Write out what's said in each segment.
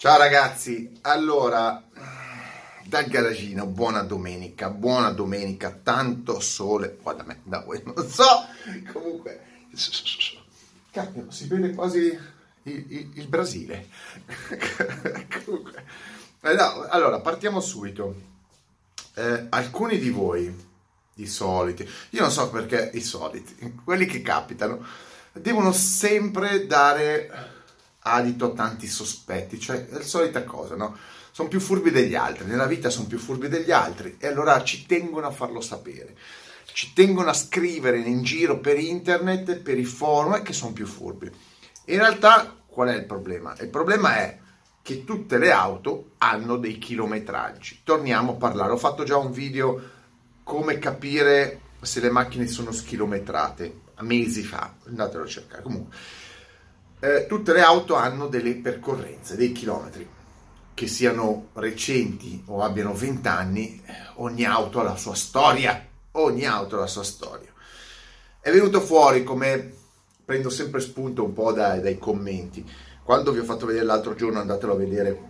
Ciao ragazzi, allora dal garagino, buona domenica, buona domenica, tanto sole qua da me, da voi, non so, comunque, cacchio, si vede quasi il, il, il Brasile. comunque, eh allora partiamo subito. Eh, alcuni di voi, i soliti, io non so perché i soliti, quelli che capitano, devono sempre dare adito a tanti sospetti, cioè è la solita cosa, no? Sono più furbi degli altri, nella vita sono più furbi degli altri e allora ci tengono a farlo sapere, ci tengono a scrivere in giro per internet, per i forum che sono più furbi. In realtà qual è il problema? Il problema è che tutte le auto hanno dei chilometraggi. Torniamo a parlare, ho fatto già un video come capire se le macchine sono schilometrate, mesi fa, andatelo a cercare. Comunque, eh, tutte le auto hanno delle percorrenze, dei chilometri, che siano recenti o abbiano 20 anni, ogni auto ha la sua storia, ogni auto ha la sua storia. È venuto fuori come prendo sempre spunto un po' dai, dai commenti. Quando vi ho fatto vedere l'altro giorno, andatelo a vedere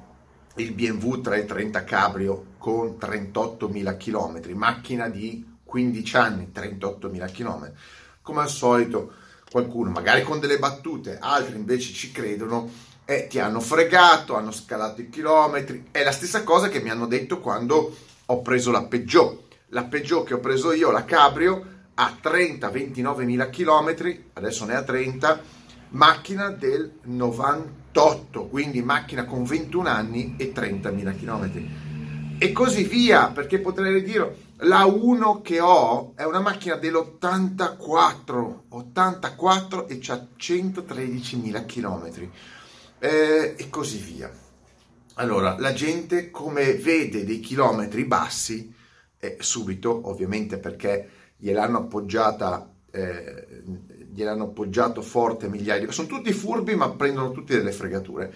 il BMW 330 Cabrio con 38.000 km, macchina di 15 anni, 38.000 km. Come al solito, qualcuno magari con delle battute, altri invece ci credono e ti hanno fregato, hanno scalato i chilometri. È la stessa cosa che mi hanno detto quando ho preso la Peugeot. La Peugeot che ho preso io, la Cabrio, a 30-29 mila chilometri, adesso ne ha 30, macchina del 98, quindi macchina con 21 anni e 30 mila chilometri. E così via, perché potrei dire la 1 che ho è una macchina dell'84, 84 e ha 113.000 km eh, e così via. Allora, la gente come vede dei chilometri bassi, eh, subito, ovviamente perché gliel'hanno appoggiata, eh, gliel'hanno appoggiato forte migliaia di... Sono tutti furbi ma prendono tutti delle fregature.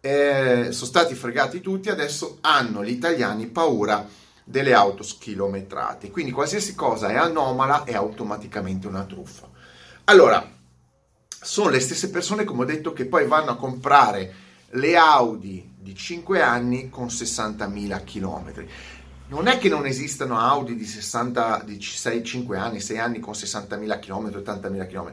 Eh, sono stati fregati tutti, adesso hanno gli italiani paura delle auto schilometrate. Quindi qualsiasi cosa è anomala è automaticamente una truffa. Allora, sono le stesse persone, come ho detto, che poi vanno a comprare le Audi di 5 anni con 60.000 km. Non è che non esistano Audi di 60, di 6, 5 anni, 6 anni con 60.000 km, 80.000 km.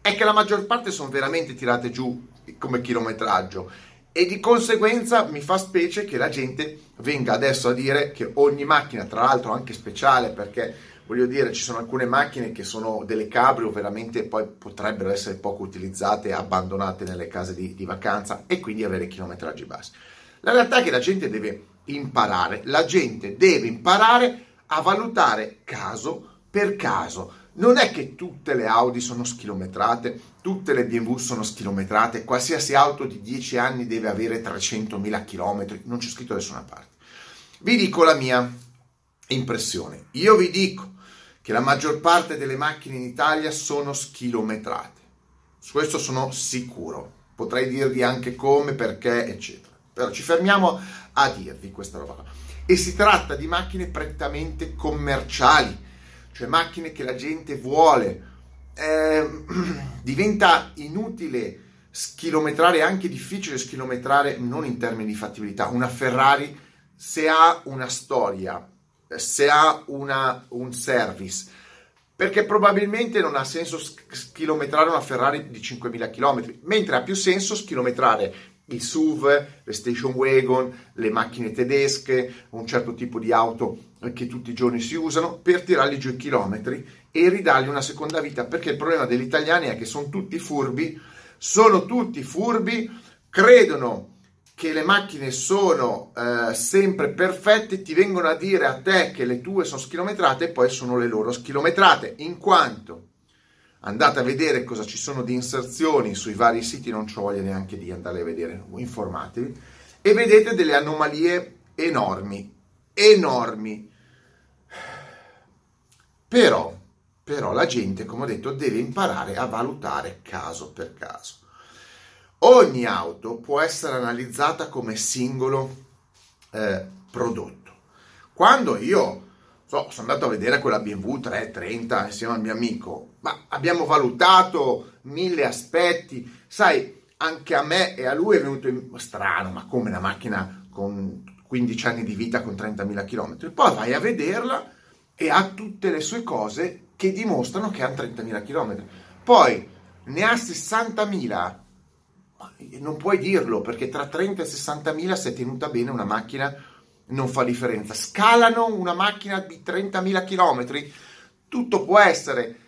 È che la maggior parte sono veramente tirate giù come chilometraggio e di conseguenza mi fa specie che la gente venga adesso a dire che ogni macchina, tra l'altro anche speciale, perché voglio dire ci sono alcune macchine che sono delle cabrio veramente poi potrebbero essere poco utilizzate, abbandonate nelle case di, di vacanza e quindi avere chilometraggi bassi. La realtà è che la gente deve imparare, la gente deve imparare a valutare caso per caso non è che tutte le Audi sono schilometrate, tutte le BMW sono schilometrate, qualsiasi auto di 10 anni deve avere 300.000 km, non c'è scritto da nessuna parte. Vi dico la mia impressione. Io vi dico che la maggior parte delle macchine in Italia sono schilometrate. Su questo sono sicuro. Potrei dirvi anche come, perché, eccetera. Però ci fermiamo a dirvi questa roba. E si tratta di macchine prettamente commerciali cioè macchine che la gente vuole. Eh, diventa inutile schilometrare, anche difficile schilometrare, non in termini di fattibilità, una Ferrari se ha una storia, se ha una, un service, perché probabilmente non ha senso schilometrare una Ferrari di 5.000 km, mentre ha più senso schilometrare il SUV, le station wagon, le macchine tedesche, un certo tipo di auto che tutti i giorni si usano per tirarli giù i chilometri e ridargli una seconda vita perché il problema degli italiani è che sono tutti furbi, sono tutti furbi, credono che le macchine sono eh, sempre perfette, ti vengono a dire a te che le tue sono schilometrate e poi sono le loro schilometrate, in quanto andate a vedere cosa ci sono di inserzioni sui vari siti, non ci voglio neanche di andare a vedere, informatevi, e vedete delle anomalie enormi, enormi. Però, però la gente, come ho detto, deve imparare a valutare caso per caso. Ogni auto può essere analizzata come singolo eh, prodotto. Quando io so, sono andato a vedere quella BMW 330 insieme al mio amico, ma abbiamo valutato mille aspetti, sai, anche a me e a lui è venuto in... strano, ma come una macchina con 15 anni di vita con 30.000 km? Poi vai a vederla e ha tutte le sue cose che dimostrano che ha 30.000 km. Poi ne ha 60.000, non puoi dirlo perché tra 30 e 60.000 se è tenuta bene una macchina non fa differenza. Scalano una macchina di 30.000 km, tutto può essere,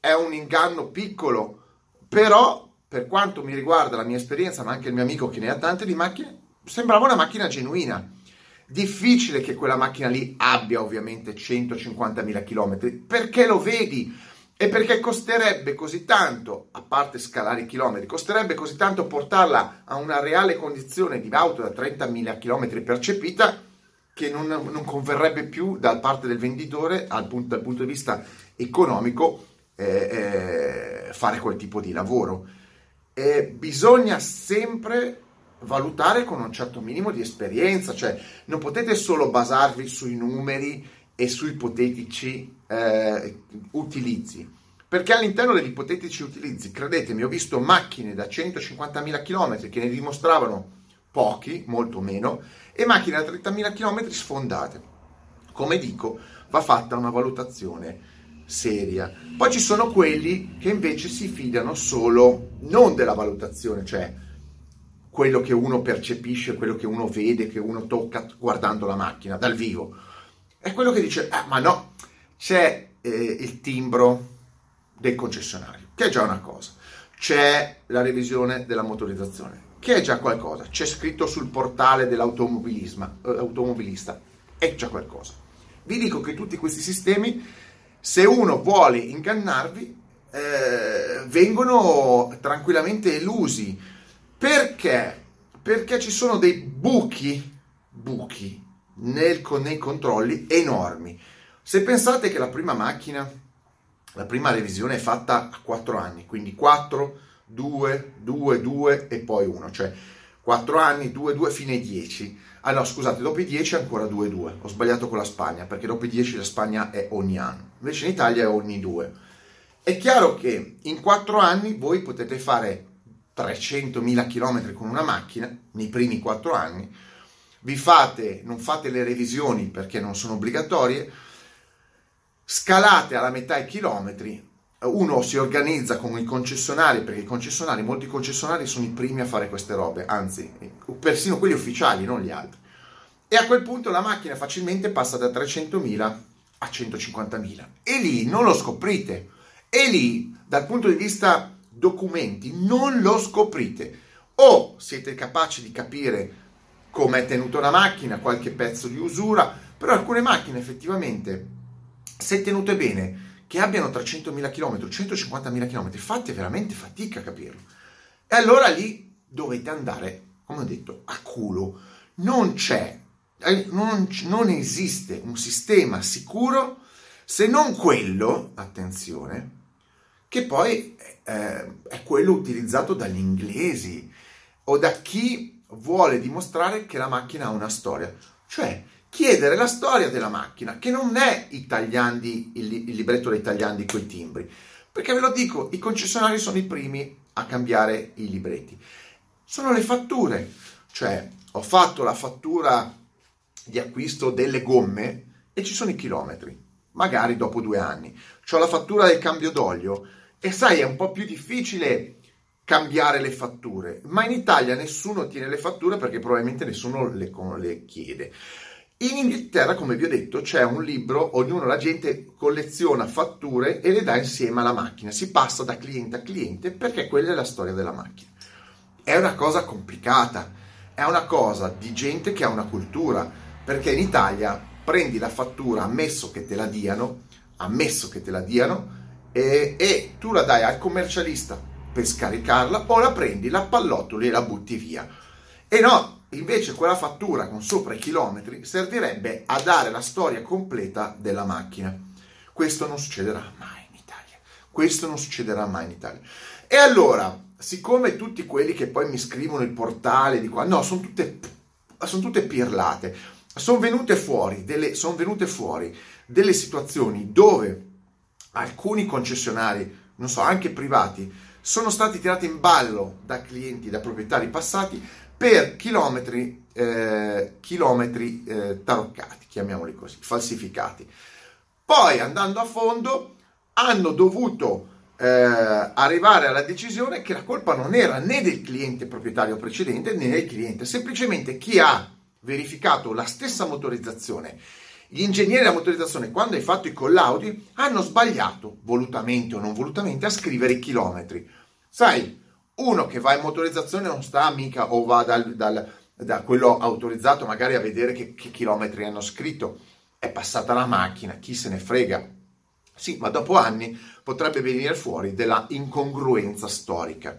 è un inganno piccolo, però per quanto mi riguarda la mia esperienza, ma anche il mio amico che ne ha tante di macchine, sembrava una macchina genuina. Difficile che quella macchina lì abbia ovviamente 150.000 km, perché lo vedi e perché costerebbe così tanto, a parte scalare i chilometri, costerebbe così tanto portarla a una reale condizione di auto da 30.000 km percepita che non, non, converrebbe più da parte del venditore punto, dal punto di vista economico eh, eh, fare quel tipo di lavoro. Eh, bisogna sempre valutare con un certo minimo di esperienza, cioè non potete solo basarvi sui numeri e su ipotetici eh, utilizzi. Perché all'interno degli ipotetici utilizzi, credetemi, ho visto macchine da 150.000 km che ne dimostravano pochi, molto meno, e macchine da 30.000 km sfondate. Come dico, va fatta una valutazione seria. Poi ci sono quelli che invece si fidano solo non della valutazione, cioè quello che uno percepisce, quello che uno vede, che uno tocca guardando la macchina dal vivo. È quello che dice, ah, ma no, c'è eh, il timbro del concessionario, che è già una cosa. C'è la revisione della motorizzazione, che è già qualcosa. C'è scritto sul portale dell'automobilista, eh, è già qualcosa. Vi dico che tutti questi sistemi, se uno vuole ingannarvi, eh, vengono tranquillamente elusi. Perché? Perché ci sono dei buchi, buchi nel, nei controlli enormi. Se pensate che la prima macchina, la prima revisione è fatta a 4 anni, quindi 4, 2, 2, 2 e poi 1, cioè 4 anni, 2, 2 fine 10. Ah no, scusate, dopo i 10 ancora 2, 2. Ho sbagliato con la Spagna, perché dopo i 10 la Spagna è ogni anno. Invece in Italia è ogni 2. È chiaro che in 4 anni voi potete fare 300.000 km con una macchina, nei primi 4 anni, vi fate, non fate le revisioni perché non sono obbligatorie, scalate alla metà i chilometri, uno si organizza con i concessionari, perché i concessionari, molti concessionari sono i primi a fare queste robe, anzi, persino quelli ufficiali, non gli altri. E a quel punto la macchina facilmente passa da 300.000 a 150.000. E lì non lo scoprite. E lì, dal punto di vista documenti, non lo scoprite. O siete capaci di capire come è tenuta una macchina, qualche pezzo di usura, però alcune macchine effettivamente, se tenute bene, che abbiano 300.000 km, 150.000 km, fate veramente fatica a capirlo. E allora lì dovete andare, come ho detto, a culo. Non c'è, eh, non, non esiste un sistema sicuro se non quello, attenzione, che poi eh, è quello utilizzato dagli inglesi o da chi vuole dimostrare che la macchina ha una storia, cioè chiedere la storia della macchina, che non è i tagliandi, il, il libretto dei tagliandi i timbri, perché ve lo dico, i concessionari sono i primi a cambiare i libretti. Sono le fatture, cioè ho fatto la fattura di acquisto delle gomme e ci sono i chilometri, magari dopo due anni. Ho la fattura del cambio d'olio e sai, è un po' più difficile cambiare le fatture, ma in Italia nessuno tiene le fatture perché probabilmente nessuno le, le chiede. In Inghilterra, come vi ho detto, c'è un libro, ognuno la gente colleziona fatture e le dà insieme alla macchina, si passa da cliente a cliente perché quella è la storia della macchina. È una cosa complicata, è una cosa di gente che ha una cultura, perché in Italia prendi la fattura ammesso che te la diano, ammesso che te la diano, e, e tu la dai al commercialista per scaricarla o la prendi, la pallottoli e la butti via. E no, invece quella fattura con sopra i chilometri servirebbe a dare la storia completa della macchina. Questo non succederà mai in Italia. Questo non succederà mai in Italia. E allora, siccome tutti quelli che poi mi scrivono il portale di qua, no, sono tutte, sono tutte pirlate, sono venute fuori delle, sono venute fuori delle situazioni dove alcuni concessionari, non so, anche privati, sono stati tirati in ballo da clienti, da proprietari passati per chilometri, eh, chilometri eh, taroccati, chiamiamoli così, falsificati. Poi andando a fondo hanno dovuto eh, arrivare alla decisione che la colpa non era né del cliente proprietario precedente né del cliente, semplicemente chi ha verificato la stessa motorizzazione. Gli ingegneri della motorizzazione, quando hai fatto i collaudi, hanno sbagliato, volutamente o non volutamente, a scrivere i chilometri. Sai, uno che va in motorizzazione non sta mica o va dal, dal, da quello autorizzato magari a vedere che, che chilometri hanno scritto. È passata la macchina, chi se ne frega. Sì, ma dopo anni potrebbe venire fuori della incongruenza storica.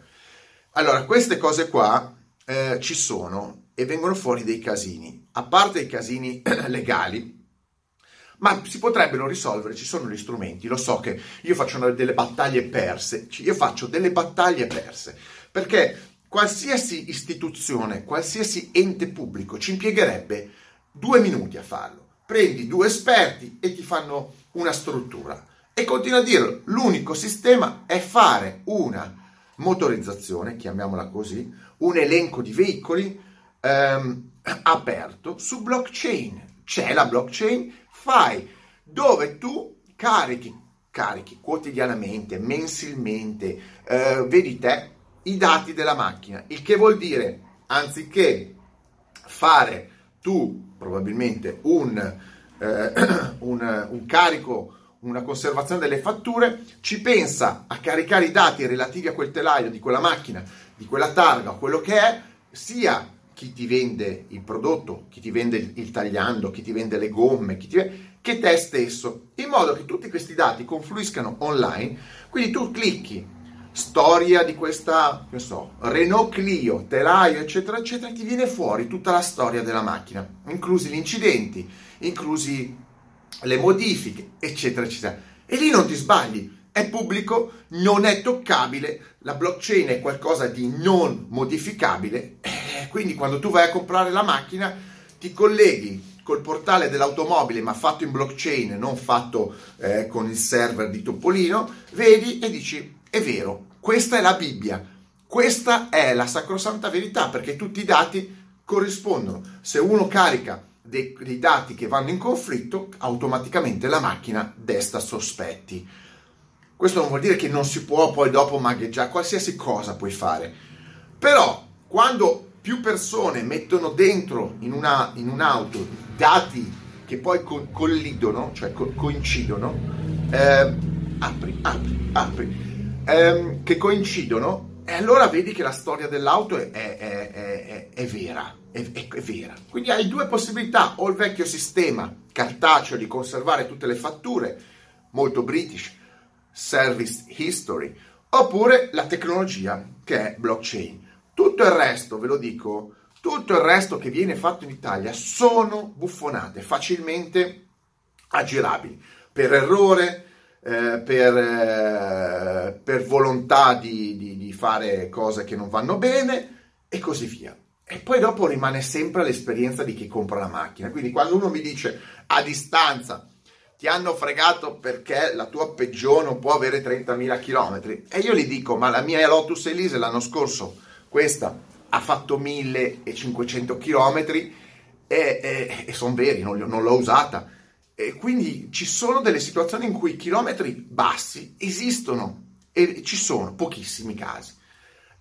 Allora, queste cose qua eh, ci sono e vengono fuori dei casini. A parte i casini legali, ma si potrebbero risolvere, ci sono gli strumenti, lo so che io faccio delle battaglie perse, io faccio delle battaglie perse, perché qualsiasi istituzione, qualsiasi ente pubblico ci impiegherebbe due minuti a farlo. Prendi due esperti e ti fanno una struttura. E continua a dire, l'unico sistema è fare una motorizzazione, chiamiamola così, un elenco di veicoli ehm, aperto su blockchain. C'è la blockchain, fai dove tu carichi, carichi quotidianamente, mensilmente, eh, vedi te, i dati della macchina, il che vuol dire, anziché fare tu probabilmente un, eh, un, un carico una conservazione delle fatture, ci pensa a caricare i dati relativi a quel telaio di quella macchina, di quella targa, quello che è, sia chi ti vende il prodotto, chi ti vende il tagliando, chi ti vende le gomme, ti vende, che te stesso, in modo che tutti questi dati confluiscano online. Quindi tu clicchi storia di questa, che so, Renault Clio, telaio, eccetera, eccetera, ti viene fuori tutta la storia della macchina, inclusi gli incidenti, inclusi le modifiche, eccetera, eccetera. E lì non ti sbagli, è pubblico, non è toccabile, la blockchain è qualcosa di non modificabile, quindi quando tu vai a comprare la macchina ti colleghi col portale dell'automobile ma fatto in blockchain, non fatto eh, con il server di Topolino, vedi e dici è vero, questa è la Bibbia, questa è la sacrosanta verità perché tutti i dati corrispondono. Se uno carica dei, dei dati che vanno in conflitto, automaticamente la macchina desta sospetti. Questo non vuol dire che non si può poi dopo magheggiare, qualsiasi cosa puoi fare. Però quando più persone mettono dentro in, una, in un'auto dati che poi co- collidono, cioè co- coincidono, eh, apri, apri, apri, eh, che coincidono, e allora vedi che la storia dell'auto è, è, è, è vera, è, vera. Quindi hai due possibilità, o il vecchio sistema cartaceo di conservare tutte le fatture, molto british, service history, oppure la tecnologia che è blockchain. Tutto il resto, ve lo dico, tutto il resto che viene fatto in Italia sono buffonate, facilmente aggirabili, per errore, eh, per, eh, per, volontà di, di, di fare cose che non vanno bene e così via. E poi dopo rimane sempre l'esperienza di chi compra la macchina. Quindi quando uno mi dice a distanza ti hanno fregato perché la tua Peugeot non può avere 30.000 km e io gli dico ma la mia Lotus Elise l'anno scorso questa ha fatto 1500 km e, e, e sono veri, non, non l'ho usata e quindi ci sono delle situazioni in cui i chilometri bassi esistono e ci sono pochissimi casi.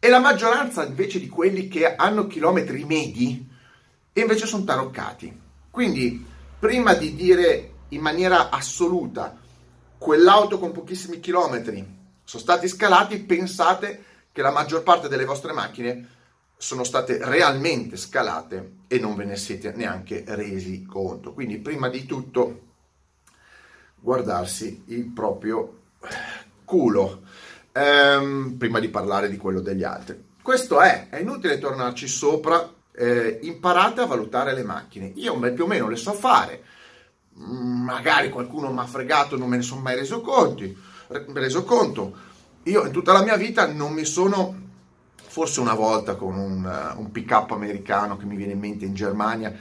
E la maggioranza invece di quelli che hanno chilometri medi invece sono taroccati. Quindi prima di dire in maniera assoluta quell'auto con pochissimi chilometri sono stati scalati, pensate che la maggior parte delle vostre macchine sono state realmente scalate e non ve ne siete neanche resi conto. Quindi prima di tutto guardarsi il proprio piccolo, ehm, prima di parlare di quello degli altri. Questo è, è inutile tornarci sopra, eh, imparate a valutare le macchine. Io più o meno le so fare, magari qualcuno mi ha fregato, non me ne sono mai reso conto, reso conto. Io in tutta la mia vita non mi sono, forse una volta con un, un pick up americano che mi viene in mente in Germania,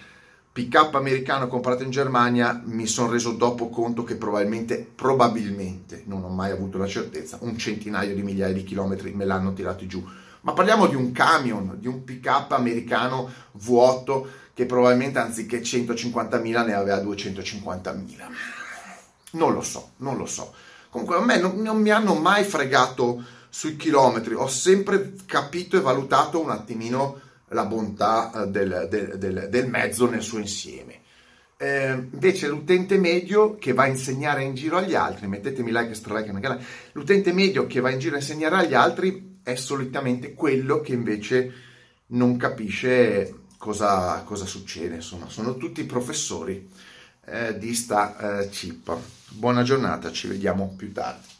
pick americano comprato in Germania, mi sono reso dopo conto che probabilmente, probabilmente, non ho mai avuto la certezza, un centinaio di migliaia di chilometri me l'hanno tirato giù. Ma parliamo di un camion, di un pick americano vuoto che probabilmente anziché 150.000 ne aveva 250.000. Non lo so, non lo so. Comunque a me non, non mi hanno mai fregato sui chilometri, ho sempre capito e valutato un attimino la bontà eh, del, del, del, del mezzo nel suo insieme. Eh, invece l'utente medio che va a insegnare in giro agli altri, mettetemi like e stralike, l'utente medio che va in giro a insegnare agli altri è solitamente quello che invece non capisce cosa, cosa succede, insomma, sono tutti professori eh, di sta eh, chip. Buona giornata, ci vediamo più tardi.